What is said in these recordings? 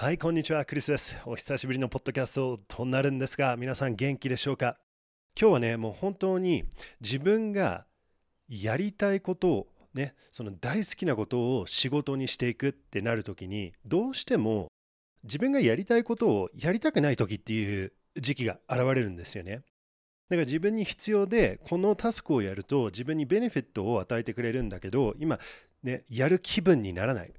はい、こんにちは、クリスです。お久しぶりのポッドキャストとなるんですが、皆さん元気でしょうか？今日はね、もう本当に自分がやりたいことをね、その大好きなことを仕事にしていくってなるときに、どうしても自分がやりたいことをやりたくない時っていう時期が現れるんですよね。だから自分に必要で、このタスクをやると自分にベネフィットを与えてくれるんだけど、今、ね、やる気分にならない。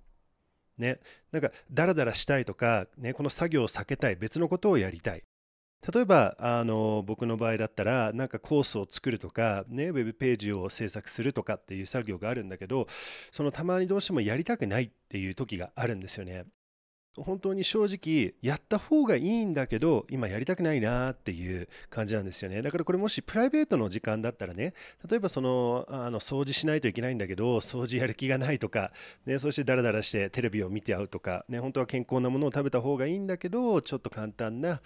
ね、なんかダラダラしたいとか、ね、この作業を避けたい別のことをやりたい例えばあの僕の場合だったらなんかコースを作るとか、ね、ウェブページを制作するとかっていう作業があるんだけどそのたまにどうしてもやりたくないっていう時があるんですよね。本当に正直やった方がいいんだけど今やりたくないなっていう感じなんですよね。だからこれもしプライベートの時間だったらね例えばそのあの掃除しないといけないんだけど掃除やる気がないとか、ね、そしてダラダラしてテレビを見て会うとか、ね、本当は健康なものを食べた方がいいんだけどちょっと簡単な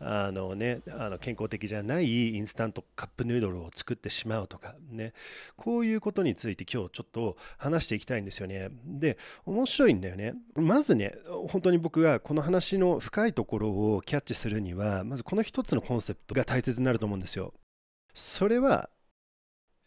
あのね、あの健康的じゃないインスタントカップヌードルを作ってしまうとかね、こういうことについて今日ちょっと話していきたいんですよね。で、面白いんだよね。まずね、本当に僕がこの話の深いところをキャッチするには、まずこの一つのコンセプトが大切になると思うんですよ。それは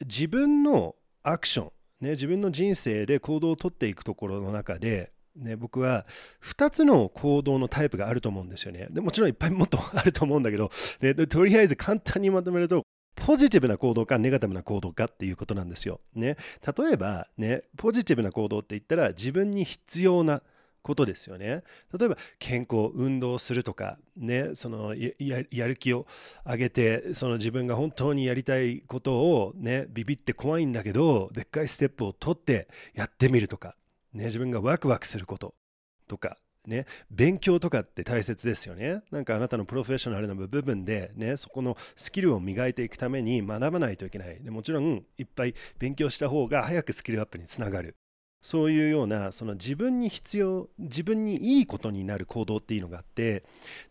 自分のアクション、ね、自分の人生で行動をとっていくところの中でね、僕は2つの行動のタイプがあると思うんですよね。でもちろんいっぱいもっとあると思うんだけど、ね、とりあえず簡単にまとめると、ポジティブな行動かネガティブな行動かっていうことなんですよ。ね、例えば、ね、ポジティブな行動って言ったら自分に必要なことですよね。例えば健康、運動するとか、ね、そのやる気を上げて、その自分が本当にやりたいことを、ね、ビビって怖いんだけど、でっかいステップを取ってやってみるとか、ね、自分がワクワクすることとか、ね、勉強とかって大切ですよね。なんかあなたのプロフェッショナルな部分で、ね、そこのスキルを磨いていくために学ばないといけない。でもちろん、いっぱい勉強した方が早くスキルアップにつながる。そういうようなその自分に必要自分にいいことになる行動っていうのがあって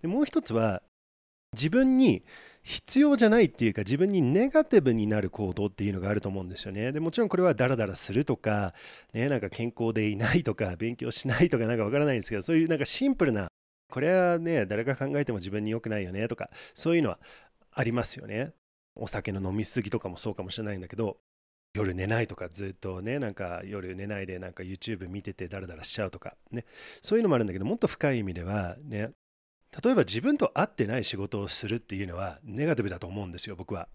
でもう一つは自分に必要じゃないっていうか自分にネガティブになる行動っていうのがあると思うんですよね。でもちろんこれはダラダラするとか、ね、なんか健康でいないとか勉強しないとかなんかわからないんですけどそういうなんかシンプルなこれはね誰が考えても自分に良くないよねとかそういうのはありますよね。お酒の飲みすぎとかもそうかもしれないんだけど夜寝ないとかずっとねなんか夜寝ないでなんか YouTube 見ててダラダラしちゃうとかねそういうのもあるんだけどもっと深い意味ではね例えば自分と合ってない仕事をするっていうのはネガティブだと思うんですよ僕は。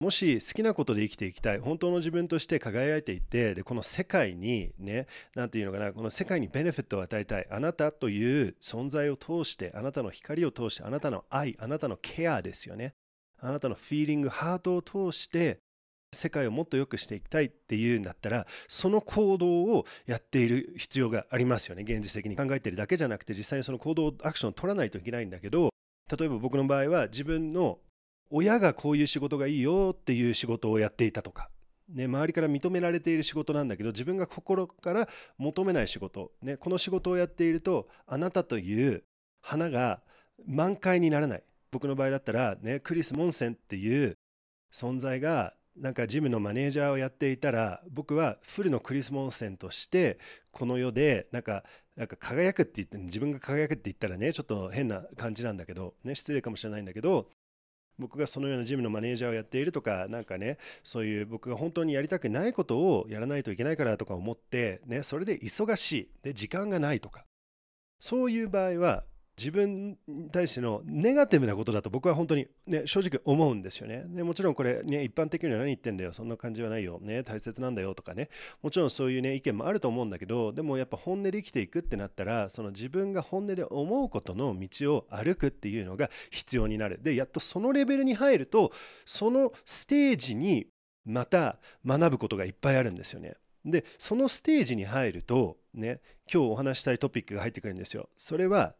もし好きなことで生きていきたい本当の自分として輝いていてでこの世界にね何て言うのかなこの世界にベネフィットを与えたいあなたという存在を通してあなたの光を通してあなたの愛あなたのケアですよねあなたのフィーリングハートを通して世界をもっと良くしていきたいっていうんだったらその行動をやっている必要がありますよね。現実的に考えてるだけじゃなくて実際にその行動アクションを取らないといけないんだけど例えば僕の場合は自分の親がこういう仕事がいいよっていう仕事をやっていたとか、ね、周りから認められている仕事なんだけど自分が心から求めない仕事、ね、この仕事をやっているとあなたという花が満開にならない。僕の場合だったら、ね、クリス・モンセンっていう存在がなんかジムのマネージャーをやっていたら僕はフルのクリス・モンセンとしてこの世でなんかなんか輝くって言って自分が輝くって言ったらねちょっと変な感じなんだけど、ね、失礼かもしれないんだけど僕がそのようなジムのマネージャーをやっているとかなんかねそういう僕が本当にやりたくないことをやらないといけないからとか思って、ね、それで忙しい。で時間がないとか。そういう場合は自分に対してのネガティブなことだと僕は本当に、ね、正直思うんですよね。でもちろんこれ、ね、一般的には何言ってんだよ。そんな感じはないよ、ね、大切なんだよとかね。もちろんそういう、ね、意見もあると思うんだけどでもやっぱ本音で生きていくってなったらその自分が本音で思うことの道を歩くっていうのが必要になる。でやっとそのレベルに入るとそのステージにまた学ぶことがいっぱいあるんですよね。でそのステージに入るとね今日お話したいトピックが入ってくるんですよ。それは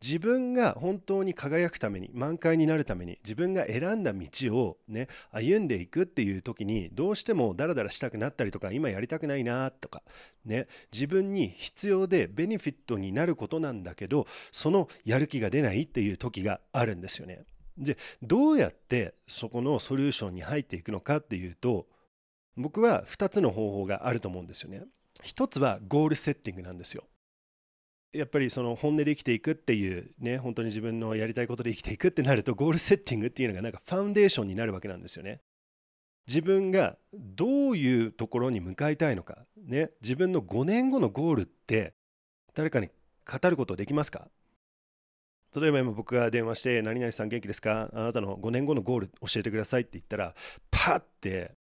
自分が本当に輝くために満開になるために自分が選んだ道をね歩んでいくっていう時にどうしてもダラダラしたくなったりとか今やりたくないなとかね自分に必要でベネフィットになることなんだけどそのやる気が出ないっていう時があるんですよね。でどうやってそこのソリューションに入っていくのかっていうと僕は2つの方法があると思うんですよね。一つはゴールセッティングなんですよ。やっぱりその本音で生きていくっていうね本当に自分のやりたいことで生きていくってなるとゴールセッティングっていうのがなんかファンデーションになるわけなんですよね。自分がどういうところに向かいたいのか、ね、自分の5年後のゴールって誰かに語ることできますか？例えば今僕が電話して「何々さん元気ですか？あなたの5年後のゴール教えてください」って言ったらパッて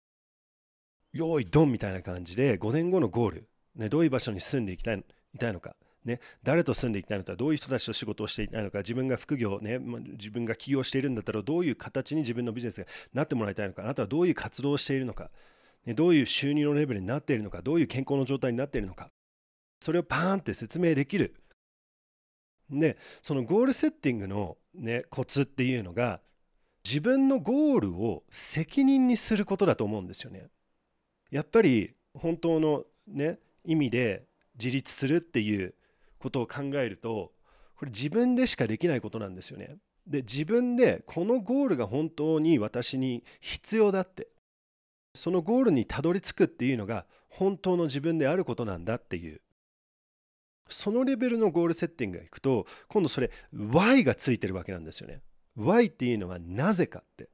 「用意ドン」みたいな感じで5年後のゴール、ね、どういう場所に住んでいきたいいたいのか。ね、誰と住んでいきたいのか、どういう人たちと仕事をしていきたいのか、自分が副業、ね、自分が起業しているんだったら、どういう形に自分のビジネスがなってもらいたいのか、あなたはどういう活動をしているのか、ね、どういう収入のレベルになっているのか、どういう健康の状態になっているのか、それをパーンって説明できる。で、そのゴールセッティングの、ね、コツっていうのが、自分のゴールを責任にすることだと思うんですよね。やっぱり本当の、ね、意味で自立するっていうことを考えるとこれ自分でしかできないことなんですよね。で自分でこのゴールが本当に私に必要だってそのゴールにたどり着くっていうのが本当の自分であることなんだっていうそのレベルのゴールセッティングがいくと今度それ Y がついてるわけなんですよね。Y っていうのはなぜかって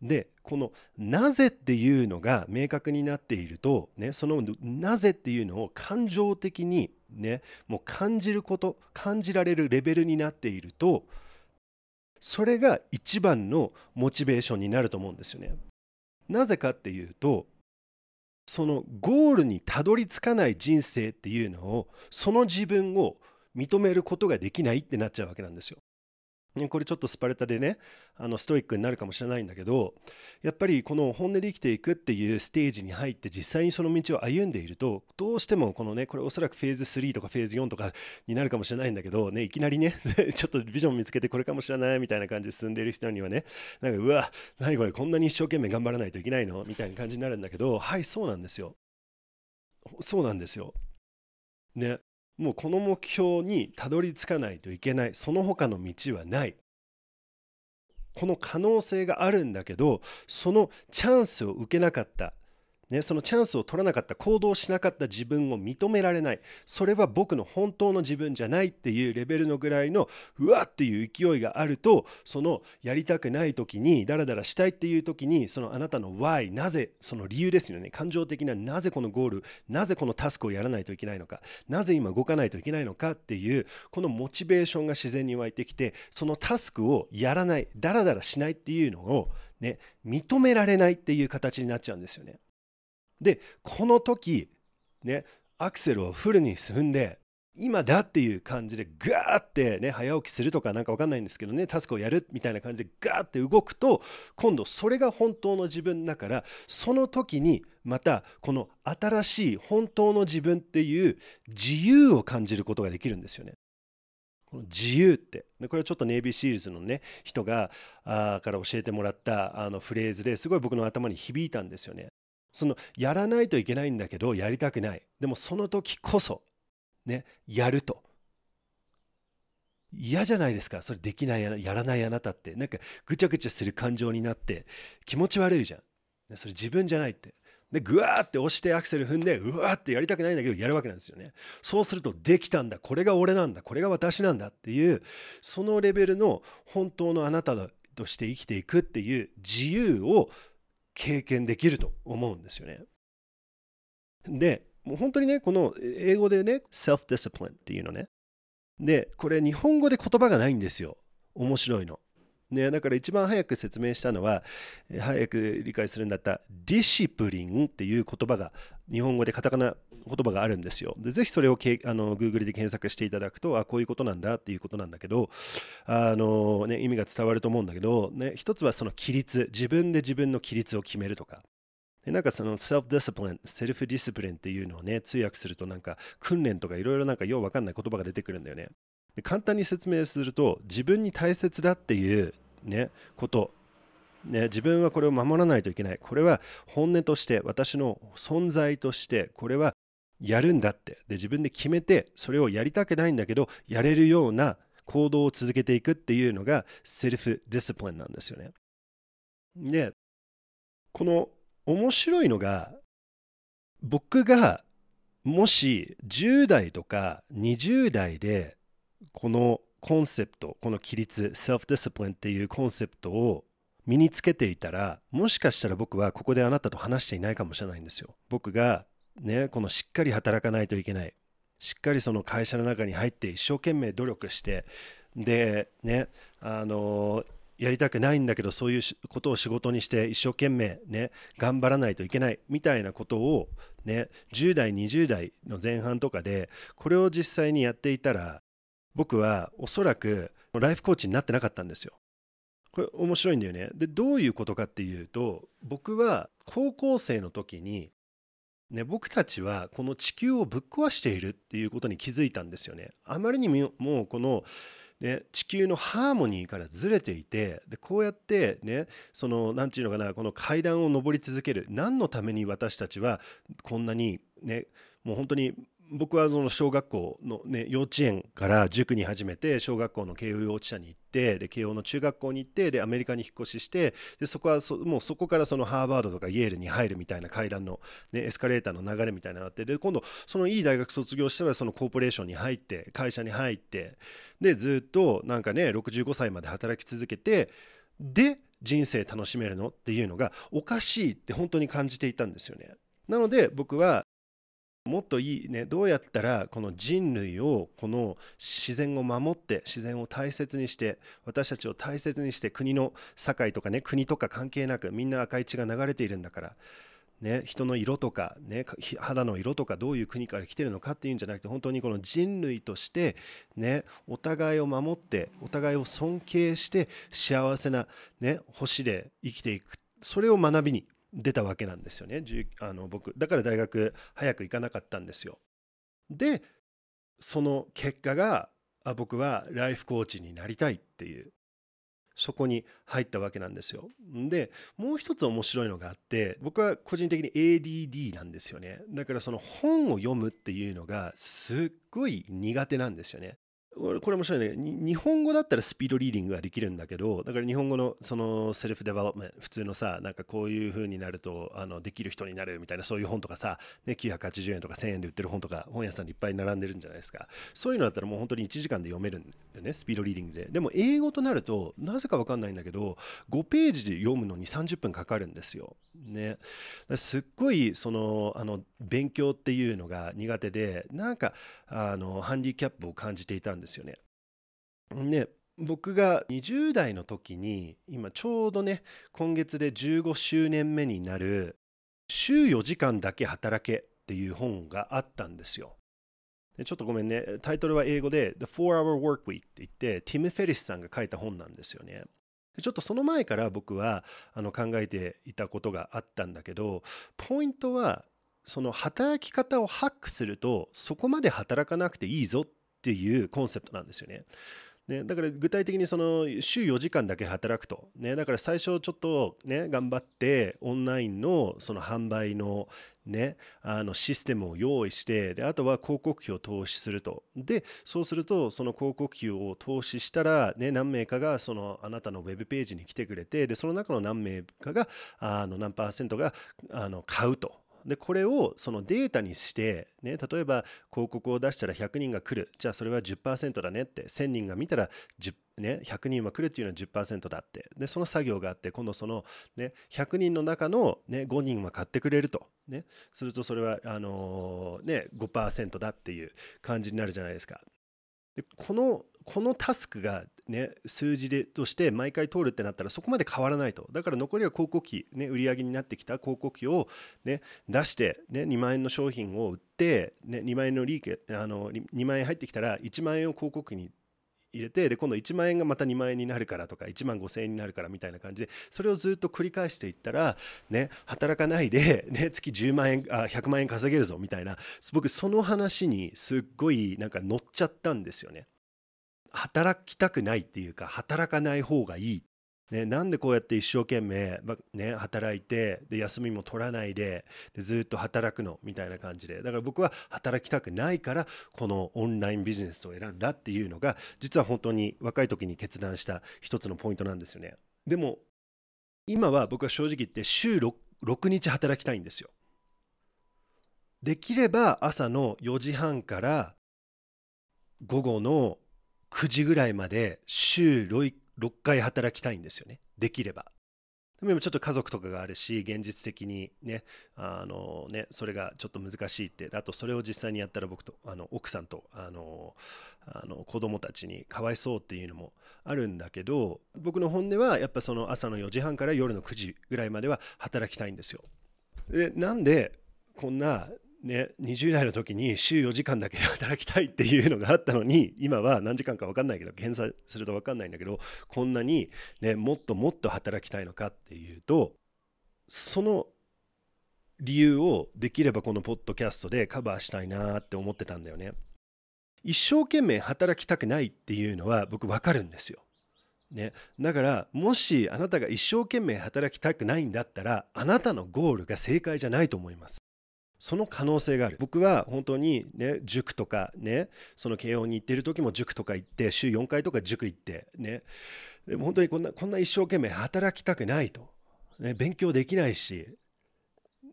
でこのなぜっていうのが明確になっていると、ね、そのなぜっていうのを感情的にねもう感じること感じられるレベルになっているとそれが一番のモチベーションになると思うんですよね。なぜかっていうとそのゴールにたどり着かない人生っていうのをその自分を認めることができないってなっちゃうわけなんですよ。これちょっとスパルタでねあのストイックになるかもしれないんだけどやっぱりこの本音で生きていくっていうステージに入って実際にその道を歩んでいるとどうしてもこのねこれおそらくフェーズ3とかフェーズ4とかになるかもしれないんだけどねいきなりね ちょっとビジョン見つけてこれかもしれないみたいな感じで進んでいる人にはねなんかうわ何これこんなに一生懸命頑張らないといけないの？みたいな感じになるんだけどはいそうなんですよ。そうなんですよ。ね。もうこの目標にたどり着かないといけない。その他の道はない。この可能性があるんだけどそのチャンスを受けなかった。ね、そのチャンスを取らなかった行動しなかった自分を認められないそれは僕の本当の自分じゃないっていうレベルのぐらいのうわっていう勢いがあるとそのやりたくない時にダラダラしたいっていう時にそのあなたの why なぜその理由ですよね感情的ななぜこのゴールなぜこのタスクをやらないといけないのかなぜ今動かないといけないのかっていうこのモチベーションが自然に湧いてきてそのタスクをやらないダラダラしないっていうのをね認められないっていう形になっちゃうんですよね。でこの時ねアクセルをフルに踏んで今だっていう感じでガーってね早起きするとかなんか分かんないんですけどねタスクをやるみたいな感じでガーって動くと今度それが本当の自分だからその時にまたこの新しい本当の自分っていう自由を感じることができるんですよね。この自由ってこれはちょっとネイビーシールズのね人があから教えてもらったあのフレーズですごい僕の頭に響いたんですよね。そのやらないといけないんだけどやりたくない。でもその時こそねやると。嫌じゃないですか。それできないやらないあなたって。なんかぐちゃぐちゃする感情になって気持ち悪いじゃん。それ自分じゃないって。でぐわーって押してアクセル踏んでうわーってやりたくないんだけどやるわけなんですよね。そうするとできたんだ。これが俺なんだ。これが私なんだっていうそのレベルの本当のあなたとして生きていくっていう自由を経験できると思うんですよね。で、もう本当にね、この英語でね、self-discipline っていうのね。で、これ日本語で言葉がないんですよ。面白いの。ね、だから一番早く説明したのは早く理解するんだったディシプリンっていう言葉が日本語でカタカナ言葉があるんですよ。でぜひそれをけあの Google で検索していただくとあこういうことなんだっていうことなんだけどあの、ね、意味が伝わると思うんだけど、ね、一つはその規律自分で自分の規律を決めるとか。なんかその self-discipline、 self-discipline っていうのをね、通訳するとなんか訓練とかいろいろなんかようわかんない言葉が出てくるんだよね。で簡単に説明すると自分に大切だっていうねことね、自分はこれを守らないといけない。これは本音として、私の存在として、これはやるんだって。で、自分で決めて、それをやりたくないんだけど、やれるような行動を続けていくっていうのが、 self-discipline なんですよね。で、この面白いのが、僕がもし10代とか20代でこのコンセプトこの規律 self-discipline っていうコンセプトを身につけていたらもしかしたら僕はここであなたと話していないかもしれないんですよ。僕がねこのしっかり働かないといけないしっかりその会社の中に入って一生懸命努力してでねあのやりたくないんだけどそういうことを仕事にして一生懸命ね頑張らないといけないみたいなことをね10代20代の前半とかでこれを実際にやっていたら僕はおそらくライフコーチになってなかったんですよ。これ面白いんだよね。でどういうことかっていうと僕は高校生の時に、ね、僕たちはこの地球をぶっ壊しているっていうことに気づいたんですよね。あまりにもこのね、地球のハーモニーからずれていてでこうやってねその何て言うのかなこの階段を上り続ける何のために私たちはこんなにねもう本当に僕はその小学校の、ね、幼稚園から塾に始めて小学校の慶応幼稚舎に行ってで慶応の中学校に行ってでアメリカに引っ越ししてでそこはそもうそこからそのハーバードとかイェールに入るみたいな階段の、ね、エスカレーターの流れみたいなのがあってで今度そのいい大学卒業したらそのコーポレーションに入って会社に入ってでずっとなんかね65歳まで働き続けてで人生楽しめるのっていうのがおかしいって本当に感じていたんですよね。なので僕はもっといいねどうやったらこの人類をこの自然を守って自然を大切にして私たちを大切にして国の境とかね国とか関係なくみんな赤い血が流れているんだからね、人の色とか、ね、肌の色とかどういう国から来てるのかっていうんじゃなくて本当にこの人類として、ね、お互いを守ってお互いを尊敬して幸せな、ね、星で生きていく。それを学びに出たわけなんですよねあの僕だから大学早く行かなかったんですよでその結果があ僕はライフコーチになりたいっていうそこに入ったわけなんですよ。でもう一つ面白いのがあって僕は個人的に ADD なんですよね。だからその本を読むっていうのがすっごい苦手なんですよね。これ面白いね。日本語だったら speed reading ができるんだけどだから日本語のその self-development 普通のさなんかこういう風になるとあのできる人になるみたいなそういう本とかさ、ね、980円とか1000円で売ってる本とか本屋さんにいっぱい並んでるんじゃないですか。そういうのだったらもう本当に1時間で読めるんだよねスピードリーディングで。でも英語となるとなぜか分かんないんだけど5ページで読むのに30分かかるんですよ。ねすっごいそのあの勉強っていうのが苦手でなんかあのハンディキャップを感じていたんですよね。ね僕が20代の時に今ちょうどね今月で15周年目になる「週4時間だけ働け」っていう本があったんですよ。ちょっとごめんねタイトルは英語で「The 4-Hour Work Week」って言ってティム・フェリスさんが書いた本なんですよね。ちょっとその前から僕はあの考えていたことがあったんだけどポイントはその働き方をハックするとそこまで働かなくていいぞっていうコンセプトなんですよね。ね、だから具体的にその週4時間だけ働くと、ね、だから最初ちょっとね頑張ってオンラインのその販売のねあのシステムを用意してであとは広告費を投資すると。でそうするとその広告費を投資したら、ね、何名かがそのあなたのウェブページに来てくれてでその中の何名かがあの何パーセントがあの買うと。でこれをそのデータにして、ね、例えば広告を出したら100人が来る。じゃあそれは10%だねって。1000人が見たら10ね、100人は来るっていうのは10%だって。でその作業があって今度その、ね、100人の中の、ね、5人は買ってくれると、ね、するとそれはあのー、ね、5%だっていう感じになるじゃないですか。でこのこのタスクが、ね、数字でとして毎回通るってなったらそこまで変わらないとだから残りは広告費、ね、売上になってきた広告費を、ね、出して、ね、2万円の商品を売って、ね、2万円の利益あの2万円入ってきたら1万円を広告費に入れてで今度1万円がまた2万円になるからとか1万5千円になるからみたいな感じでそれをずっと繰り返していったら、ね、働かないで、ね、月10万円あ100万円稼げるぞみたいな僕その話にすっごいなんか乗っちゃったんですよね。働きたくないっていうか働かない方がいい、ね、なんでこうやって一生懸命、ね、働いてで休みも取らないででずっと働くのみたいな感じで。だから僕は働きたくないからこのオンラインビジネスを選んだっていうのが実は本当に若い時に決断した一つのポイントなんですよね。でも今は僕は正直言って週 6, 6日働きたいんですよ。できれば朝の4時半から午後の9時ぐらいまで週 6, 6回働きたいんですよね。できれば。でもちょっと家族とかがあるし現実的にねあのねそれがちょっと難しいって。あとそれを実際にやったら僕とあの奥さんとあのあの子供たちにかわいそうっていうのもあるんだけど僕の本音はやっぱその朝の4時半から夜の9時ぐらいまでは働きたいんですよ。でなんでこんなね、20代の時に週4時間だけ働きたいっていうのがあったのに 今は何時間か分かんないけど検査すると分かんないんだけどこんなに、ね、もっともっと働きたいのかっていうとその理由をできればこのポッドキャストでカバーしたいなって思ってたんだよね。一生懸命働きたくないっていうのは僕分かるんですよ。ね、だからもしあなたが一生懸命働きたくないんだったらあなたのゴールが正解じゃないと思います。その可能性がある。僕は本当にね塾とかねその慶応に行ってる時も塾とか行って週4回とか塾行ってね。でも本当にこんなこんな一生懸命働きたくないと、ね、勉強できないし、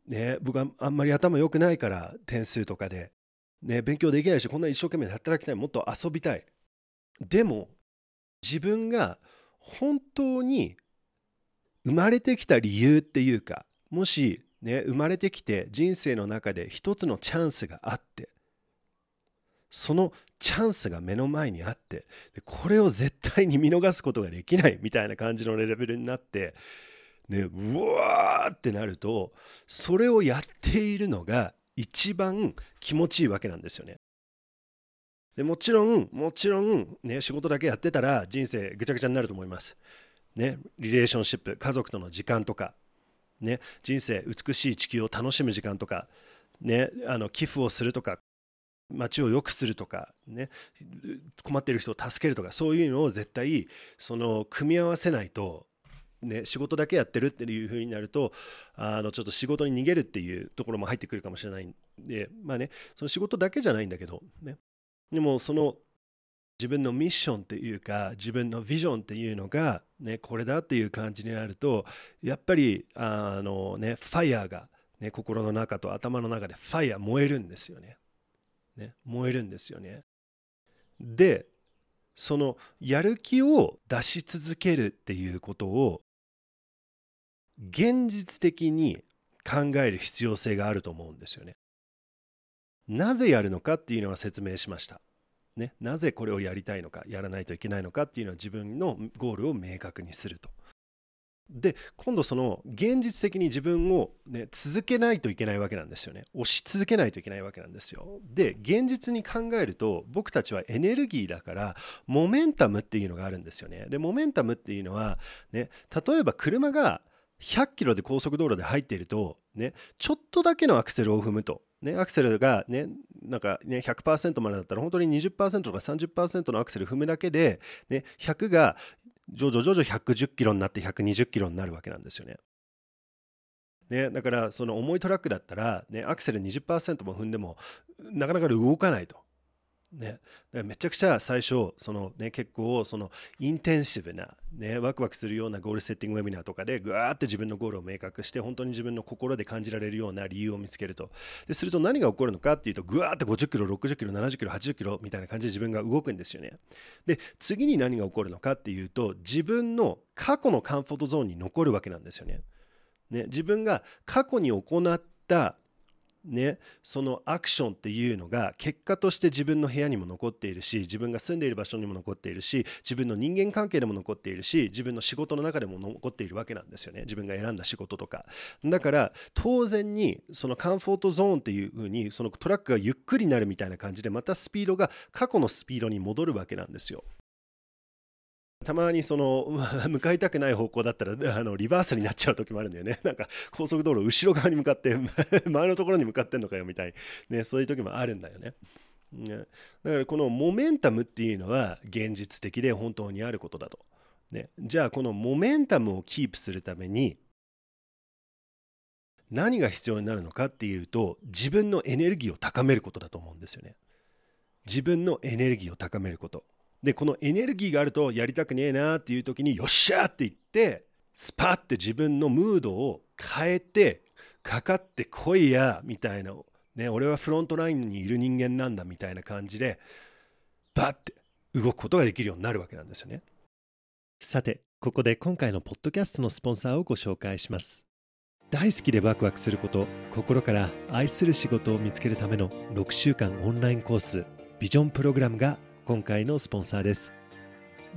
ね、僕はあんまり頭良くないから点数とかで、ね、勉強できないしこんな一生懸命働きたいもっと遊びたい。でも自分が本当に生まれてきた理由っていうかもしね、生まれてきて人生の中で一つのチャンスがあってそのチャンスが目の前にあってこれを絶対に見逃すことができないみたいな感じのレベルになって、ね、うわーってなるとそれをやっているのが一番気持ちいいわけなんですよね。でもちろんもちろん、ね、仕事だけやってたら人生ぐちゃぐちゃになると思います。ね、リレーションシップ家族との時間とかね、人生美しい地球を楽しむ時間とか、ね、あの寄付をするとか街を良くするとか、ね、困っている人を助けるとかそういうのを絶対その組み合わせないと、ね、仕事だけやってるっていう風になるとあのちょっと仕事に逃げるっていうところも入ってくるかもしれないんでまあねその仕事だけじゃないんだけど、ね、でもその自分のミッションっていうか自分のビジョンっていうのが、ね、これだっていう感じになるとやっぱりあの、ね、ファイヤーが、ね、心の中と頭の中でファイヤー燃えるんですよね。ね燃えるんですよね。でそのやる気を出し続けるっていうことを現実的に考える必要性があると思うんですよね。なぜやるのかっていうのは説明しました。ね、なぜこれをやりたいのかやらないといけないのかっていうのは自分のゴールを明確にすると。で今度その現実的に自分を、ね、続けないといけないわけなんですよね。押し続けないといけないわけなんですよ。で現実に考えると僕たちはエネルギーだからモメンタムっていうのがあるんですよね。でモメンタムっていうのは、ね、例えば車が100キロで高速道路で入っていると、ね、ちょっとだけのアクセルを踏むと。ね、アクセルがね、なんかね、100%までだったら、本当に20%とか30%のアクセル踏むだけで、ね、100が徐々徐々110キロになって120キロになるわけなんですよね。ね、だからその重いトラックだったら、ね、アクセル20%も踏んでもなかなか動かないと。ね、だからめちゃくちゃ最初その、ね、結構そのインテンシブな、ね、ワクワクするようなゴールセッティングウェビナーとかでぐわーって自分のゴールを明確して本当に自分の心で感じられるような理由を見つけると。ですると何が起こるのかっていうとぐわーって50キロ60キロ70キロ80キロみたいな感じで自分が動くんですよね。で次に何が起こるのかっていうと自分の過去のカンフォートゾーンに残るわけなんですよね。ね自分が過去に行ったね、そのアクションっていうのが結果として自分の部屋にも残っているし自分が住んでいる場所にも残っているし自分の人間関係でも残っているし自分の仕事の中でも残っているわけなんですよね。自分が選んだ仕事とか。だから当然にそのカンフォートゾーンっていう風にそのトラックがゆっくりになるみたいな感じでまたスピードが過去のスピードに戻るわけなんですよ。たまにその 向かいたくない方向だったらあのリバースになっちゃう時もあるんだよね。なんか高速道路後ろ側に向かって 前のところに向かってんのかよみたいに、ね、そういう時もあるんだよね。ねだからこのモメンタムっていうのは現実的で本当にあることだと。ね、じゃあこのモメンタムをキープするために何が必要になるのかっていうと自分のエネルギーを高めることだと思うんですよね。自分のエネルギーを高めること。でこのエネルギーがあるとやりたくねえなっていう時によっしゃーって言ってスパッて自分のムードを変えてかかってこいやみたいなね、俺はフロントラインにいる人間なんだみたいな感じでバッて動くことができるようになるわけなんですよね。さてここで今回のポッドキャストのスポンサーをご紹介します。大好きでワクワクすること心から愛する仕事を見つけるための6週間オンラインコースビジョンプログラムが今回のスポンサーです。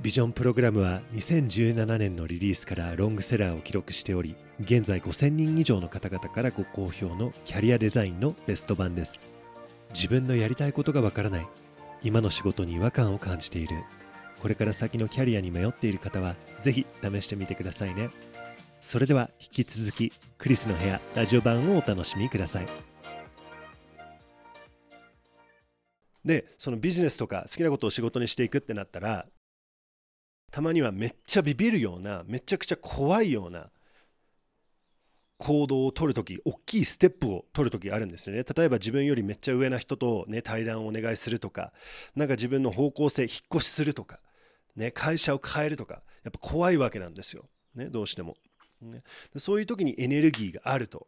ビジョンプログラムは2017年のリリースからロングセラーを記録しており現在5000人以上の方々からご好評のキャリアデザインのベスト版です。自分のやりたいことがわからない。今の仕事に違和感を感じている。これから先のキャリアに迷っている方はぜひ試してみてくださいね。それでは引き続きクリスの部屋ラジオ版をお楽しみください。でそのビジネスとか好きなことを仕事にしていくってなったらたまにはめっちゃビビるようなめちゃくちゃ怖いような行動を取るとき大きいステップを取るときあるんですよね。例えば自分よりめっちゃ上な人と、ね、対談をお願いするとかなんか自分の方向性引っ越しするとか、ね、会社を変えるとかやっぱ怖いわけなんですよ、ね、どうしても、ね、そういう時にエネルギーがあると。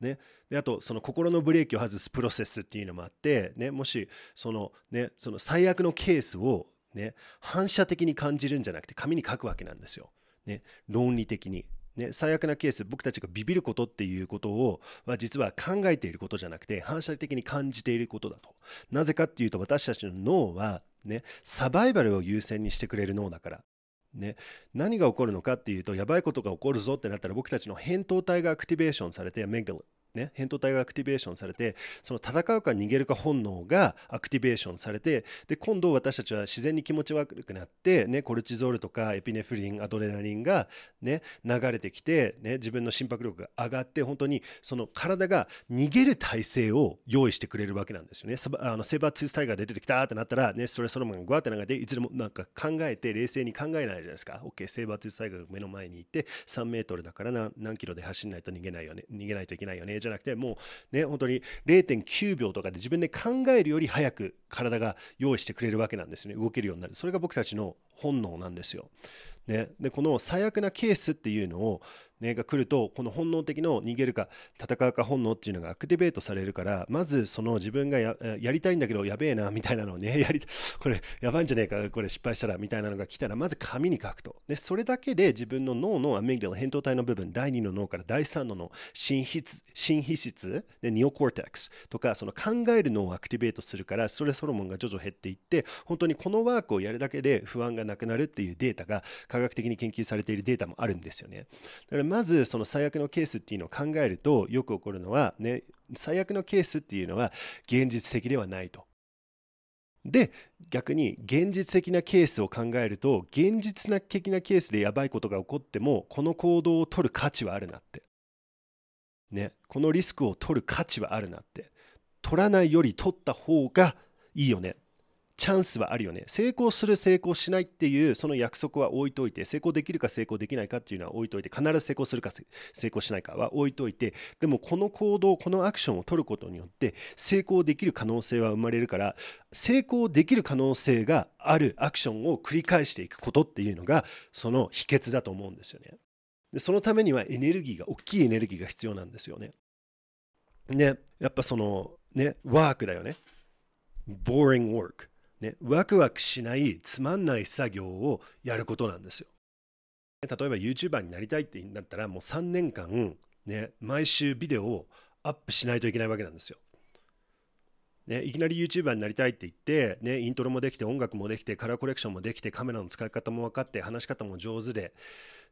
ね、であとその心のブレーキを外すプロセスっていうのもあって、ね、もしその,、ね、その最悪のケースを、ね、反射的に感じるんじゃなくて紙に書くわけなんですよ。ね、論理的に。ね、最悪なケース僕たちがビビることっていうことをは実は考えていることじゃなくて反射的に感じていることだと。なぜかっていうと私たちの脳は、ね、サバイバルを優先にしてくれる脳だから。ね、何が起こるのかっていうとやばいことが起こるぞってなったら僕たちの扁桃体がアクティベーションされてメガね、扁桃体がアクティベーションされてその戦うか逃げるか本能がアクティベーションされてで今度私たちは自然に気持ち悪くなって、ね、コルチゾールとかエピネフリンアドレナリンが、ね、流れてきて、ね、自分の心拍力が上がって本当にその体が逃げる体勢を用意してくれるわけなんですよね。あのセーバーツースタイガーで出てきたってなったら、ね、それそのままグワって流れていつでもなんか考えて冷静に考えないじゃないですか。OK セーバーツースタイガーが目の前にいて3メートルだから何何キロで走んないと逃げないよね逃げないといけないよねじゃなくてもうね、本当に0.9秒とかで自分で考えるより早く体が用意してくれるわけなんですね。動けるようになる。それが僕たちの本能なんですよ。ね、でこの最悪なケースっていうのをね、が来るとこの本能的の逃げるか戦うか本能っていうのがアクティベートされるからまずその自分がやりたいんだけどやべえなみたいなのをね やりこれやばいんじゃねえかこれ失敗したらみたいなのが来たらまず紙に書くと。でそれだけで自分の脳のアメグダル扁桃体の部分第2の脳から第3の脳心皮心皮質でニオコーテックスとかその考える脳をアクティベートするからそれソロモンが徐々減っていって本当にこのワークをやるだけで不安がなくなるっていうデータが科学的に研究されているデータもあるんですよね。だからまずその最悪のケースっていうのを考えるとよく起こるのは、ね、最悪のケースっていうのは現実的ではないと。で逆に現実的なケースを考えると現実的なケースでやばいことが起こってもこの行動を取る価値はあるなって。ね、このリスクを取る価値はあるなって。取らないより取った方がいいよねチャンスはあるよね。成功する成功しないっていうその約束は置いといて成功できるか成功できないかっていうのは置いといて必ず成功するか成功しないかは置いといてでもこの行動このアクションを取ることによって成功できる可能性は生まれるから成功できる可能性があるアクションを繰り返していくことっていうのがその秘訣だと思うんですよね。でそのためにはエネルギーが大きいエネルギーが必要なんですよね。ねやっぱそのねワークだよね。boring work ね、ワクワクしないつまんない作業をやることなんですよ。例えば YouTuber になりたいって言ったらもう3年間、ね、毎週ビデオをアップしないといけないわけなんですよ。ね、いきなり YouTuber になりたいって言って、ね、イントロもできて音楽もできてカラーコレクションもできてカメラの使い方も分かって話し方も上手で、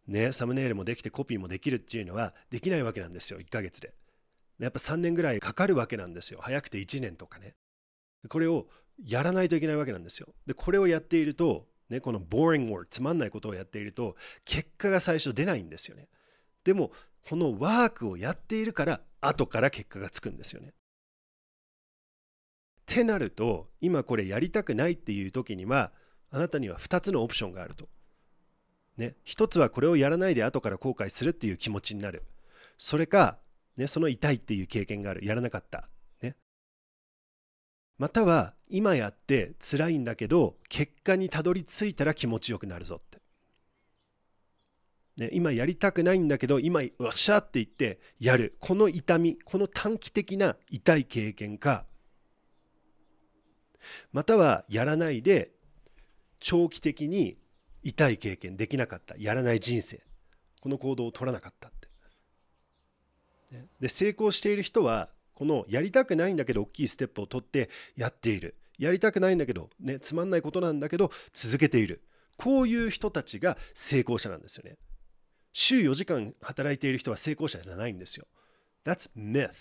ね、サムネイルもできてコピーもできるっていうのはできないわけなんですよ1ヶ月で。やっぱ3年ぐらいかかるわけなんですよ早くて1年とかね。これをやらないといけないわけなんですよ。で、これをやっていると、ね、この boring work、つまんないことをやっていると、結果が最初出ないんですよね。でも、このワークをやっているから、後から結果がつくんですよね。ってなると、今これやりたくないっていう時には、あなたには2つのオプションがあると。ね、1つはこれをやらないで後から後悔するっていう気持ちになる。それか、ね、その痛いっていう経験がある。やらなかった。ねまたは今やって辛いんだけど結果にたどり着いたら気持ちよくなるぞって。ね、今やりたくないんだけど今よっしゃって言ってやる。この痛みこの短期的な痛い経験か。またはやらないで長期的に痛い経験できなかった。やらない人生。この行動を取らなかったって。で成功している人はこのやりたくないんだけど大きいステップを取ってやっているやりたくないんだけど、ね、つまんないことなんだけど続けているこういう人たちが成功者なんですよね。週4時間働いている人は成功者じゃないんですよ。That's myth.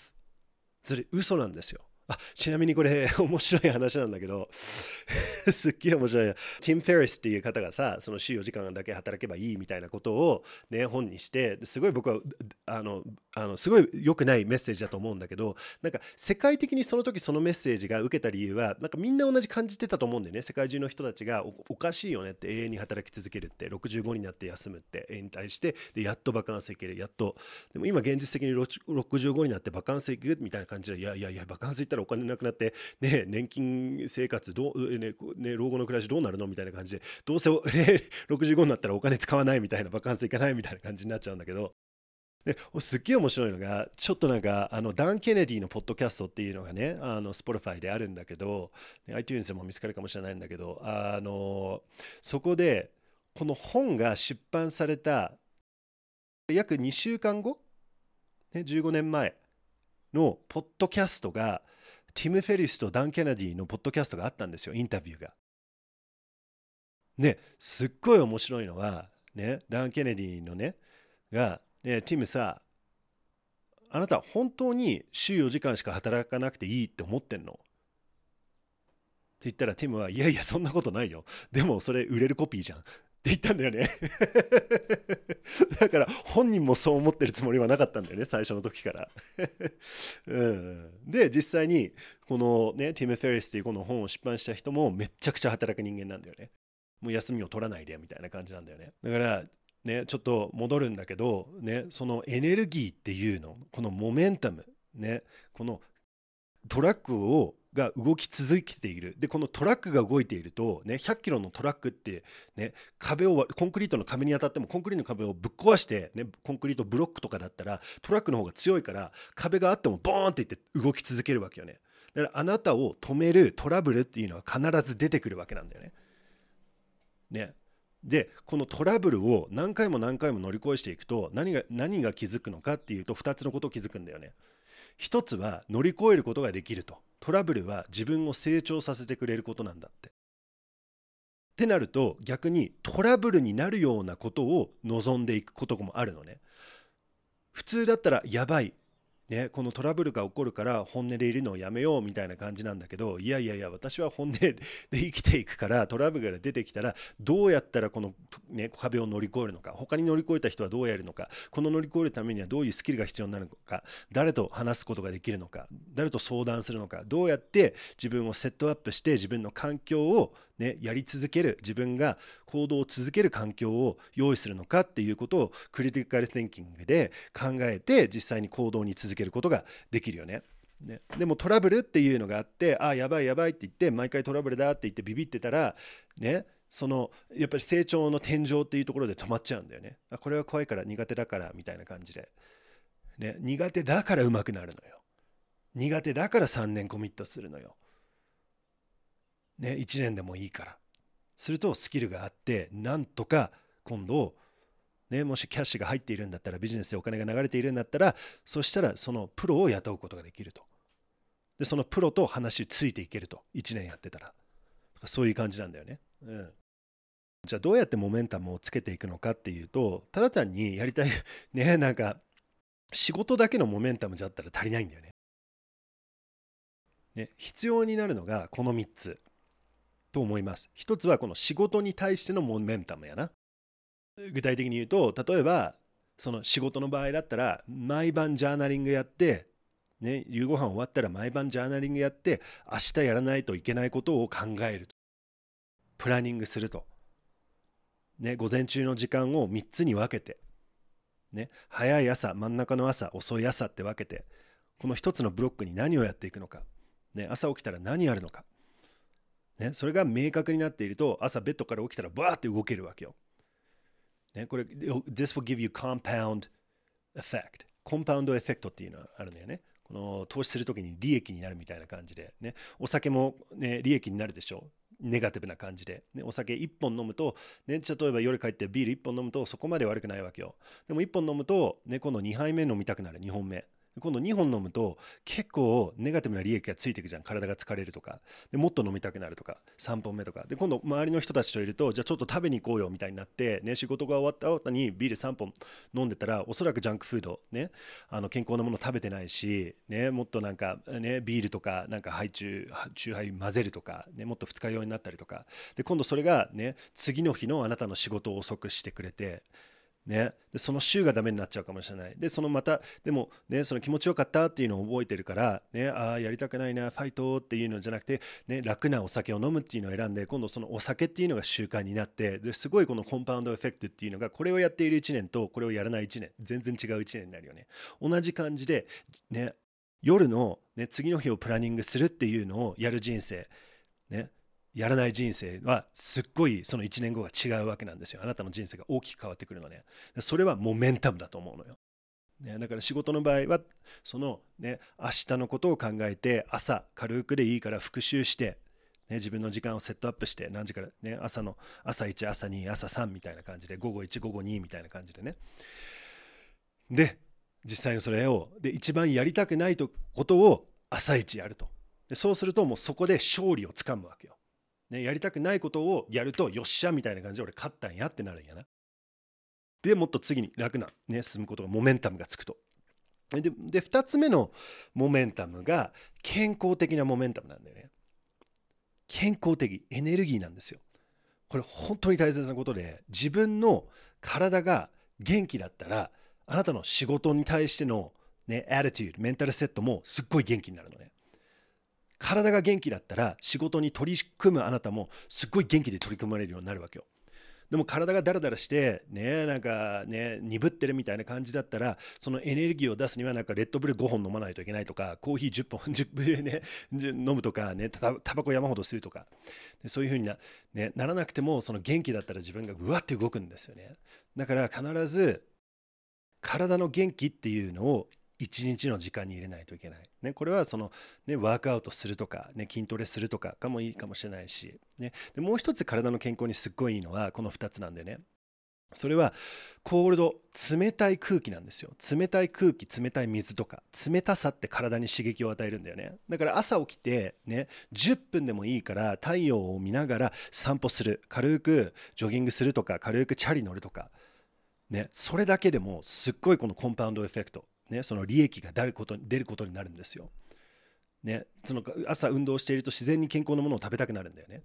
それ嘘なんですよ。あちなみにこれ 面白い話なんだけど すっげえ面白い。なティム・フェリスっていう方がさその週4時間だけ働けばいいみたいなことをね本にしてすごい僕はあのあのすごい良くないメッセージだと思うんだけどなんか世界的にその時そのメッセージが受けた理由はなんかみんな同じ感じてたと思うんだよね。世界中の人たちがおかしいよねって永遠に働き続けるって65になって休むってに対してでやっとバカンス行ける。やっと。でも今現実的に65になってバカンス行くみたいな感じでいやいやいやバカンス行ったらお金なくなって、ね、年金生活どう、ねね、老後の暮らしどうなるのみたいな感じでどうせ、ね、65になったらお金使わないみたいなバカンス行かないみたいな感じになっちゃうんだけど。ですっげえ面白いのがちょっとなんかあのダン・ケネディのポッドキャストっていうのがねあのスポ o ファイであるんだけど iTunes でも見つかるかもしれないんだけどあのそこでこの本が出版された約2週間後、ね、15年前のポッドキャストがティム・フェリスとダン・ケネディのポッドキャストがあったんですよインタビューが。ねすっごい面白いのはねダン・ケネディのねが、ね、ティムさあなた本当に週4時間しか働かなくていいって思ってんの？って言ったらティムはいやいやそんなことないよ。でもそれ売れるコピーじゃん。って言ったんだよね。だから本人もそう思ってるつもりはなかったんだよね最初の時から。うん、で実際にこのねティム・フェリスっていうこの本を出版した人もめちゃくちゃ働く人間なんだよね。もう休みを取らないでみたいな感じなんだよね。だからねちょっと戻るんだけどねそのエネルギーっていうのこのモメンタムねこのトラックをが動き続けているでこのトラックが動いていると、ね、100キロのトラックって、ね、壁をコンクリートの壁に当たってもコンクリートの壁をぶっ壊して、ね、コンクリートブロックとかだったらトラックの方が強いから壁があってもボーンっていって動き続けるわけよねだからあなたを止めるトラブルっていうのは必ず出てくるわけなんだよね。ねでこのトラブルを何回も何回も乗り越えしていくと何が何が気づくのかっていうと2つのことを気づくんだよね。一つは乗り越えることができるとトラブルは自分を成長させてくれることなんだって。ってなると逆にトラブルになるようなことを望んでいくこともあるのね。普通だったらやばいね、このトラブルが起こるから本音でいるのをやめようみたいな感じなんだけどいやいやいや私は本音で生きていくからトラブルが出てきたらどうやったらこの、ね、壁を乗り越えるのか他に乗り越えた人はどうやるのかこの乗り越えるためにはどういうスキルが必要になるのか誰と話すことができるのか誰と相談するのかどうやって自分をセットアップして自分の環境をね、やり続ける自分が行動を続ける環境を用意するのかっていうことをクリティカル・テンキングで考えて実際に行動に続けることができるよね。ね、でもトラブルっていうのがあってああやばいやばいって言って毎回トラブルだって言ってビビってたらねそのやっぱり成長の天井っていうところで止まっちゃうんだよね。あこれは怖いから苦手だからみたいな感じで、ね、苦手だから上手くなるのよ。苦手だから3年コミットするのよ。ね、1年でもいいから。するとスキルがあってなんとか今度、ね、もしキャッシュが入っているんだったらビジネスでお金が流れているんだったらそしたらそのプロを雇うことができると。でそのプロと話ついていけると。1年やってたら。そういう感じなんだよね、うん、じゃあどうやってモメンタムをつけていくのかっていうとただ単にやりたいねなんか仕事だけのモメンタムじゃったら足りないんだよね。ね必要になるのがこの3つ。と思います。一つはこの仕事に対してのモメンタムやな。具体的に言うと、例えば、その仕事の場合だったら、毎晩ジャーナリングやって、ね、夕ご飯終わったら毎晩ジャーナリングやって、明日やらないといけないことを考える。プランニングすると。ね、午前中の時間を3つに分けて、ね、早い朝、真ん中の朝、遅い朝って分けて、この1つのブロックに何をやっていくのか、ね、朝起きたら何やるのか、ね、それが明確になっていると朝ベッドから起きたらバーって動けるわけよ。ね、これ、This will give you compound effect. コンパウンドエフェクトっていうのがあるんだよね。この投資するときに利益になるみたいな感じで、ね、お酒も、ね、利益になるでしょう。ネガティブな感じで、ね、お酒1本飲むと、ね、例えば夜帰ってビール1本飲むとそこまで悪くないわけよ。でも1本飲むと、ね、今度2杯目飲みたくなる、2本目。今度2本飲むと結構ネガティブな利益がついていくじゃん。体が疲れるとか。でもっと飲みたくなるとか。3本目とか。で今度周りの人たちといるとじゃあちょっと食べに行こうよみたいになって、ね、仕事が終わった後にビール3本飲んでたらおそらくジャンクフード、ね、あの健康なもの食べてないし、ね、もっとなんか、ね、ビールとかなんかハイチュウチューハイ混ぜるとか、ね、もっと二日酔いになったりとか。で今度それが、ね、次の日のあなたの仕事を遅くしてくれてね、でその週がダメになっちゃうかもしれない。でそのまたでも、ね、その気持ちよかったっていうのを覚えてるから、ね、ああやりたくないなファイトっていうのじゃなくて、ね、楽なお酒を飲むっていうのを選んで今度そのお酒っていうのが習慣になってですごいこのコンパウンドエフェクトっていうのがこれをやっている1年とこれをやらない1年全然違う1年になるよね。同じ感じで、ね、夜の、ね、次の日をプランニングするっていうのをやる人生、ね、やらない人生はすっごいその1年後が違うわけなんですよ。あなたの人生が大きく変わってくるのね。それはモメンタムだと思うのよ。ね、だから仕事の場合はそのね明日のことを考えて朝軽くでいいから復習して、ね、自分の時間をセットアップして何時からね朝の朝1朝2朝3みたいな感じで午後1午後2みたいな感じでねで実際にそれをで一番やりたくないことを朝一やるとでそうするともうそこで勝利をつかむわけよね、やりたくないことをやるとよっしゃみたいな感じで俺勝ったんやってなるんやな。でもっと次に楽な、ね、進むことがモメンタムがつくと。でで2つ目のモメンタムが健康的なモメンタムなんだよね。健康的エネルギーなんですよ。これ本当に大切なことで自分の体が元気だったらあなたの仕事に対してのね、アティチュード、メンタルセットもすっごい元気になるのね。体が元気だったら仕事に取り組むあなたもすっごい元気で取り組まれるようになるわけよ。でも体がダラダラしてねなんかね鈍ってるみたいな感じだったらそのエネルギーを出すにはなんかレッドブル5本飲まないといけないとかコーヒー10本 10分ね飲むとかねタバコ山ほど吸うとかでそういう風にな,、ね、ならなくてもその元気だったら自分がぐわって動くんですよねだから必ず体の元気っていうのを1日の時間に入れないといけない。ね、これはその、ね、ワークアウトするとか、ね、筋トレするとかかもいいかもしれないし、ね、でもう一つ体の健康にすっごいいいのはこの2つなんでね。それはコールド冷たい空気なんですよ。冷たい空気冷たい水とか冷たさって体に刺激を与えるんだよね。だから朝起きてね10分でもいいから太陽を見ながら散歩する。軽くジョギングするとか軽くチャリ乗るとか。ねそれだけでもすっごいこのコンパウンドエフェクト。ね、その利益が出ること出ることになるんですよ。ね、その朝運動していると自然に健康なものを食べたくなるんだよね。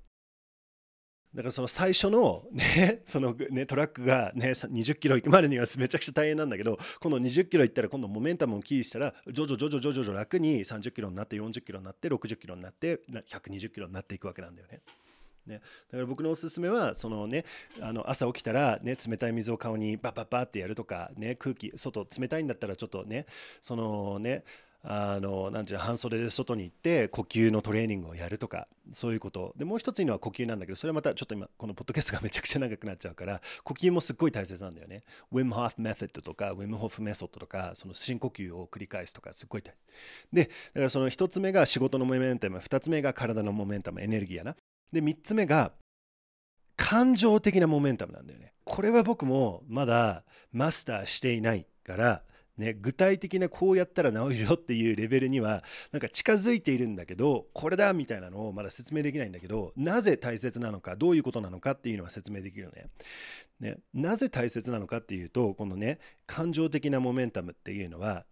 だからその最初の,、ね そのね、トラックが、ね、20キロ行くまでにはめちゃくちゃ大変なんだけど今度20キロ行ったら今度モメンタムをキーしたら徐々徐々徐々徐々楽に30キロになって40キロになって60キロになって120キロになっていくわけなんだよね。ね、だから僕のおすすめはその、ね、あの朝起きたら、ね、冷たい水を顔にバッバッバッってやるとか、ね、空気外冷たいんだったらちょっとねそのねあのなんていうの半袖で外に行って呼吸のトレーニングをやるとかそういうこと。でもう一ついいのは呼吸なんだけどそれはまたちょっと今このポッドキャストがめちゃくちゃ長くなっちゃうから呼吸もすっごい大切なんだよね。ウィム・ホフ・メソッドとかウィム・ホフ・メソッドとかその深呼吸を繰り返すとかすっごい大でだからその一つ目が仕事のモメンタム二つ目が体のモメンタムエネルギーやな。で3つ目が感情的なモメンタムなんだよね。これは僕もまだマスターしていないから、ね、具体的なこうやったら治るよっていうレベルにはなんか近づいているんだけどこれだみたいなのをまだ説明できないんだけどなぜ大切なのかどういうことなのかっていうのは説明できるよね。ねなぜ大切なのかっていうとこのね感情的なモメンタムっていうのは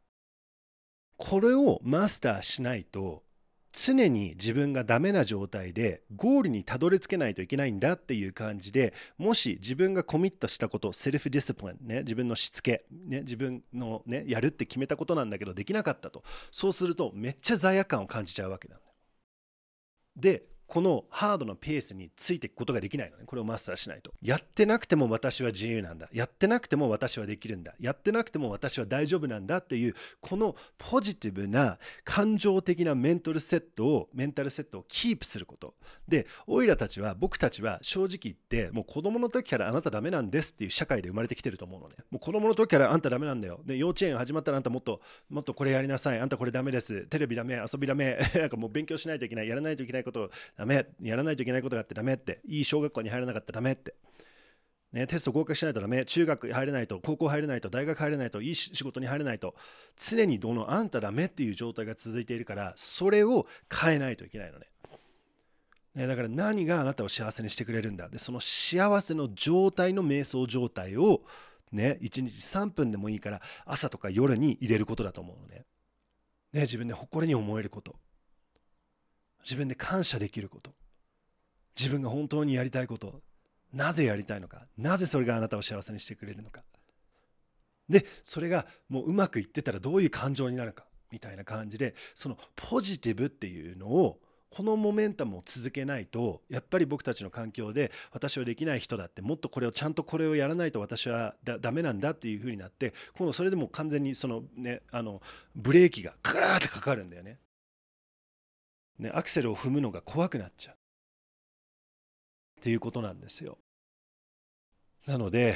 これをマスターしないと常に自分がダメな状態でゴールにたどり着けないといけないんだっていう感じでもし自分がコミットしたこと self-discipline、ね、自分のしつけ、ね、自分の、ね、やるって決めたことなんだけどできなかったとそうするとめっちゃ罪悪感を感じちゃうわけなんだよ。でこのハードなペースについていくことができないのね。これをマスターしないと。やってなくても私は自由なんだ。やってなくても私はできるんだ。やってなくても私は大丈夫なんだっていうこのポジティブな感情的なメンタルセットをメンタルセットをキープすること。でオイラたちは僕たちは正直言ってもう子供の時からあなたダメなんですっていう社会で生まれてきてると思うのね。もう子供の時からあんたダメなんだよ。で幼稚園始まったらあんたもっともっとこれやりなさい。あんたこれダメです。テレビダメ遊びダメ。なんかもう勉強しないといけない。やらないといけないことをダメ。やらないといけないことがあってダメって。いい小学校に入らなかったらダメって。ね、テスト合格しないとダメ。中学入れないと高校入れないと大学入れないといい仕事に入れないと。常にどのあんたダメっていう状態が続いているからそれを変えないといけないのね。ねだから何があなたを幸せにしてくれるんだ。でその幸せの状態の瞑想状態をね1日3分でもいいから朝とか夜に入れることだと思うのね。ね自分で誇りに思えること。自分で感謝できること。自分が本当にやりたいこと。なぜやりたいのか。なぜそれがあなたを幸せにしてくれるのか。でそれがもううまくいってたらどういう感情になるか。みたいな感じでそのポジティブっていうのをこのモメンタムを続けないとやっぱり僕たちの環境で私はできない人だってもっとこれをちゃんとこれをやらないと私はだダメなんだっていうふうになって今度それでも完全にそのねあのブレーキがグーってかかるんだよね。ねアクセルを踏むのが怖くなっちゃう。っていうことなんですよ。なので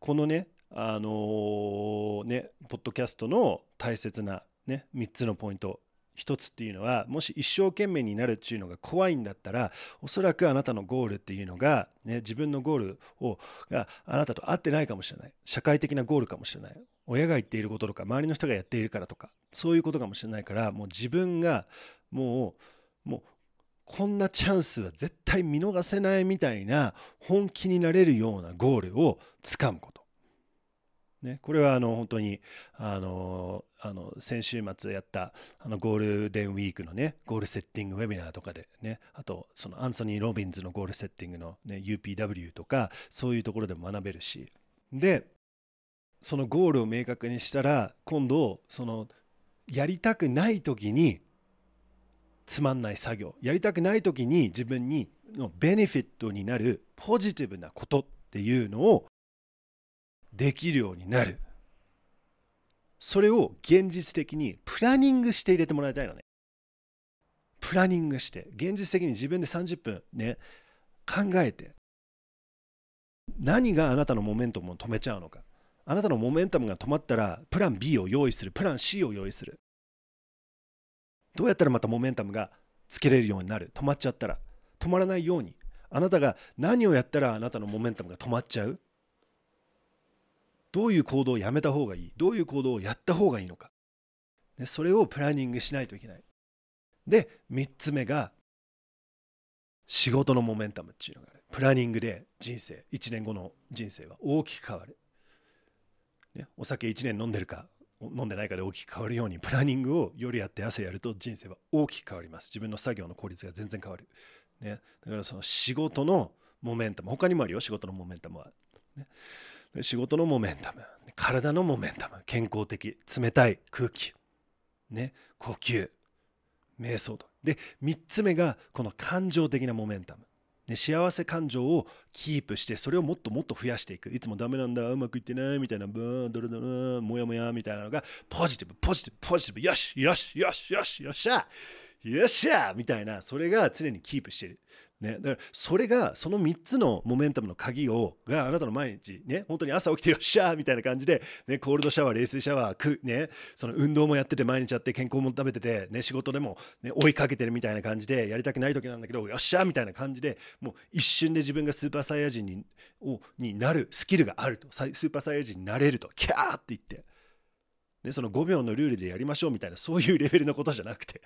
このねあのー、ねポッドキャストの大切なね3つのポイント1つっていうのはもし一生懸命になるっていうのが怖いんだったらおそらくあなたのゴールっていうのが、ね、自分のゴールをがあなたと合ってないかもしれない社会的なゴールかもしれない親が言っていることとか周りの人がやっているからとかそういうことかもしれないからもう自分がもうもうこんなチャンスは絶対見逃せないみたいな本気になれるようなゴールをつかむこと。ね、これはあの本当にあのあの先週末やったあのゴールデンウィークのねゴールセッティングウェビナーとかでねあとそのアンソニー・ロビンズのゴールセッティングの、ね、UPW とかそういうところでも学べるしでそのゴールを明確にしたら今度そのやりたくない時につまんない作業やりたくない時に自分にのベネフィットになるポジティブなことっていうのをできるようになる。それを現実的にプランニングして入れてもらいたいのね。プランニングして現実的に自分で30分ね考えて。何があなたのモメンタムを止めちゃうのか。あなたのモメンタムが止まったらプラン B を用意するプラン C を用意する。どうやったらまたモメンタムがつけれるようになる？止まっちゃったら。止まらないように。あなたが何をやったらあなたのモメンタムが止まっちゃう？どういう行動をやめた方がいい？どういう行動をやった方がいいのか。でそれをプランニングしないといけない。で3つ目が仕事のモメンタムっていうのがある。プランニングで人生1年後の人生は大きく変わる、ね、お酒1年飲んでるか？飲んでないかで大きく変わるようにプランニングを夜やって朝やると人生は大きく変わります。自分の作業の効率が全然変わる、ね、だからその仕事のモメンタム他にもあるよ。仕事のモメンタムは、ね、仕事のモメンタム体のモメンタム健康的冷たい空気。ね。呼吸。瞑想と。で3つ目がこの感情的なモメンタムね、幸せ感情をキープしてそれをもっともっと増やしていく。いつもダメなんだうまくいってないみたいなブーンドルドロモヤモヤみたいなのがポジティブポジティブポジティブ。よしよしよしよしよっしゃ。よっしゃみたいなそれが常にキープしてる。ね、だからそれがその3つのモメンタムの鍵をがあなたの毎日ね。本当に朝起きてよっしゃー！みたいな感じで、ね、コールドシャワー冷水シャワーく、ね、その運動もやってて毎日やって健康も食べてて、ね、仕事でも、ね、追いかけてるみたいな感じでやりたくない時なんだけどよっしゃー！みたいな感じでもう一瞬で自分がスーパーサイヤ人にをになるスキルがあると。スーパーサイヤ人になれると。キャーって言って。でその5秒のルールでやりましょうみたいなそういうレベルのことじゃなくて、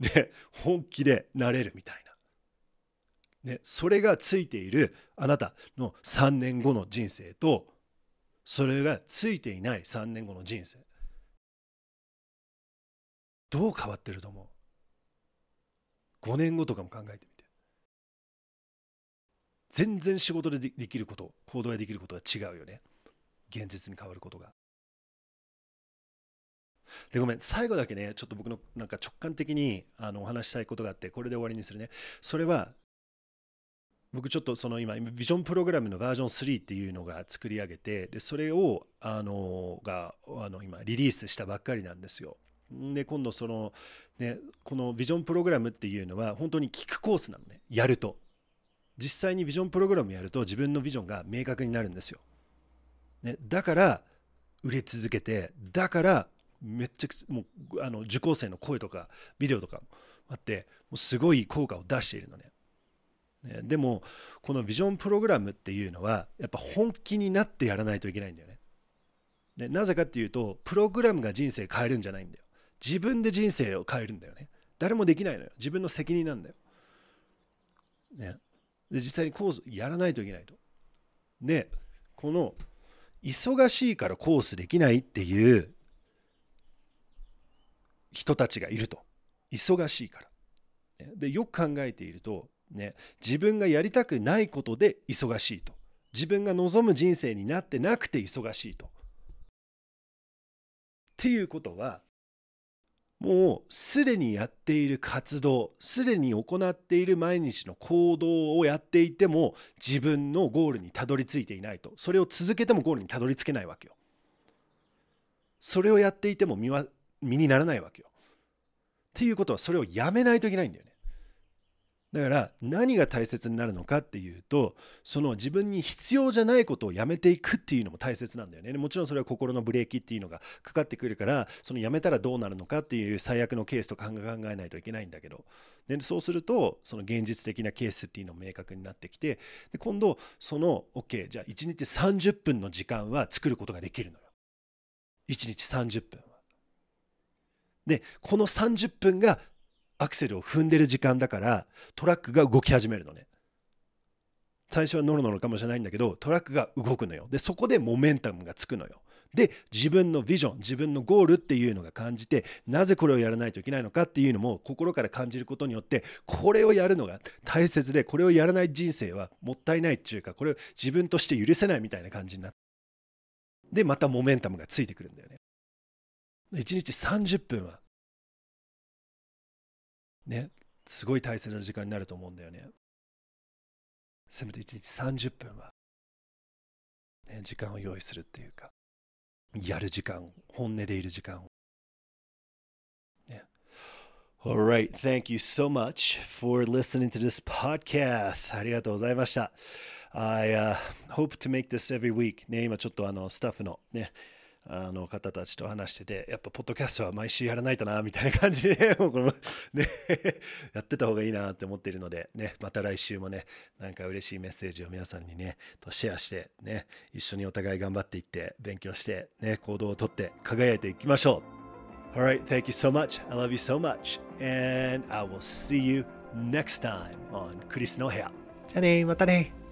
ね、本気でなれるみたいな。ね、それがついているあなたの3年後の人生とそれがついていない3年後の人生。どう変わってると思う？5年後とかも考えてみて。全然仕事でできること行動でできることが違うよね。現実に変わることが。でごめん最後だけねちょっと僕のなんか直感的にあのお話したいことがあってこれで終わりにするねそれは僕ちょっとその今ビジョンプログラムのバージョン3っていうのが作り上げてでそれをあのがあの今リリースしたばっかりなんですよ。で今度そのねこのビジョンプログラムっていうのは本当に聞くコースなのねやると実際にビジョンプログラムやると自分のビジョンが明確になるんですよ。ね、だから売れ続けてだからめっちゃくもうあの受講生の声とかビデオとかあってもうすごい効果を出しているのね。ねでもこのビジョンプログラムっていうのはやっぱ本気になってやらないといけないんだよね。でなぜかっていうとプログラムが人生変えるんじゃないんだよ。自分で人生を変えるんだよね。誰もできないのよ。自分の責任なんだよ。ね、で実際にコースやらないといけないと。でこの忙しいからコースできないっていう人たちがいると。忙しいから。でよく考えているとね自分がやりたくないことで忙しいと。自分が望む人生になってなくて忙しいと。っていうことはもうすでにやっている活動すでに行っている毎日の行動をやっていても自分のゴールにたどり着いていないと。それを続けてもゴールにたどり着けないわけよ。それをやっていても身は身にならないわけよ。っていうことはそれをやめないといけないんだよね。だから何が大切になるのかっていうとその自分に必要じゃないことをやめていくっていうのも大切なんだよね。もちろんそれは心のブレーキっていうのがかかってくるからそのやめたらどうなるのかっていう最悪のケースとか考えないといけないんだけど。でそうするとその現実的なケースっていうのも明確になってきてで今度その OK じゃあ1日30分の時間は作ることができるのよ。1日30分。でこの30分がアクセルを踏んでる時間だからトラックが動き始めるのね。最初はノロノロかもしれないんだけどトラックが動くのよ。でそこでモメンタムがつくのよ。で自分のビジョン自分のゴールっていうのが感じてなぜこれをやらないといけないのかっていうのも心から感じることによってこれをやるのが大切でこれをやらない人生はもったいないっていうかこれを自分として許せないみたいな感じになってでまたモメンタムがついてくるんだよね。1日30分はね、すごい大切な時間になると思うんだよね。せめて1日30分は、ね、時間を用意するっていうか、やる時間、本音でいる時間を。ね、Alright, thank you so much for listening to this podcast. ありがとうございました。I、uh, hope to make this every week. ね、今ちょっとあのスタッフのね、あの方たちと話してて、やっぱポッドキャストは毎週やらないとな、みたいな感じで、もうこのね、やってた方がいいなって思っているので、ね、また来週もね、なんか嬉しいメッセージを皆さんにね、とシェアして、ね、一緒にお互い頑張っていって、勉強して、ね、行動をとって輝いていきましょう。Alright, thank you so much. I love you so much. And I will see you next time on クリスの部屋。じゃあねまたね。